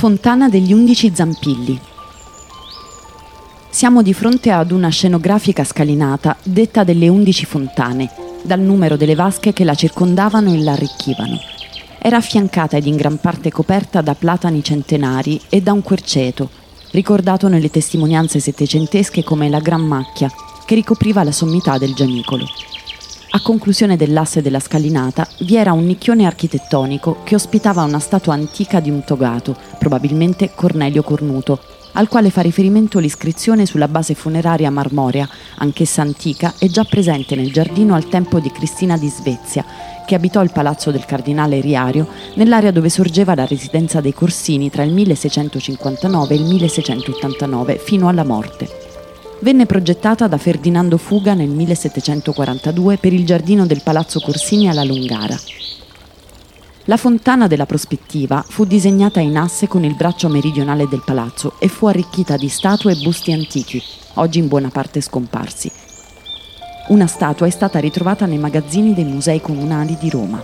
Fontana degli Undici Zampilli. Siamo di fronte ad una scenografica scalinata detta delle Undici Fontane, dal numero delle vasche che la circondavano e la arricchivano. Era affiancata ed in gran parte coperta da platani centenari e da un querceto, ricordato nelle testimonianze settecentesche come la Gran Macchia, che ricopriva la sommità del Gianicolo. A conclusione dell'asse della scalinata vi era un nicchione architettonico che ospitava una statua antica di un togato, probabilmente Cornelio Cornuto, al quale fa riferimento l'iscrizione sulla base funeraria marmorea, anch'essa antica e già presente nel giardino al tempo di Cristina di Svezia, che abitò il palazzo del cardinale Riario nell'area dove sorgeva la residenza dei Corsini tra il 1659 e il 1689 fino alla morte venne progettata da Ferdinando Fuga nel 1742 per il giardino del Palazzo Corsini alla Lungara. La fontana della prospettiva fu disegnata in asse con il braccio meridionale del palazzo e fu arricchita di statue e busti antichi, oggi in buona parte scomparsi. Una statua è stata ritrovata nei magazzini dei musei comunali di Roma.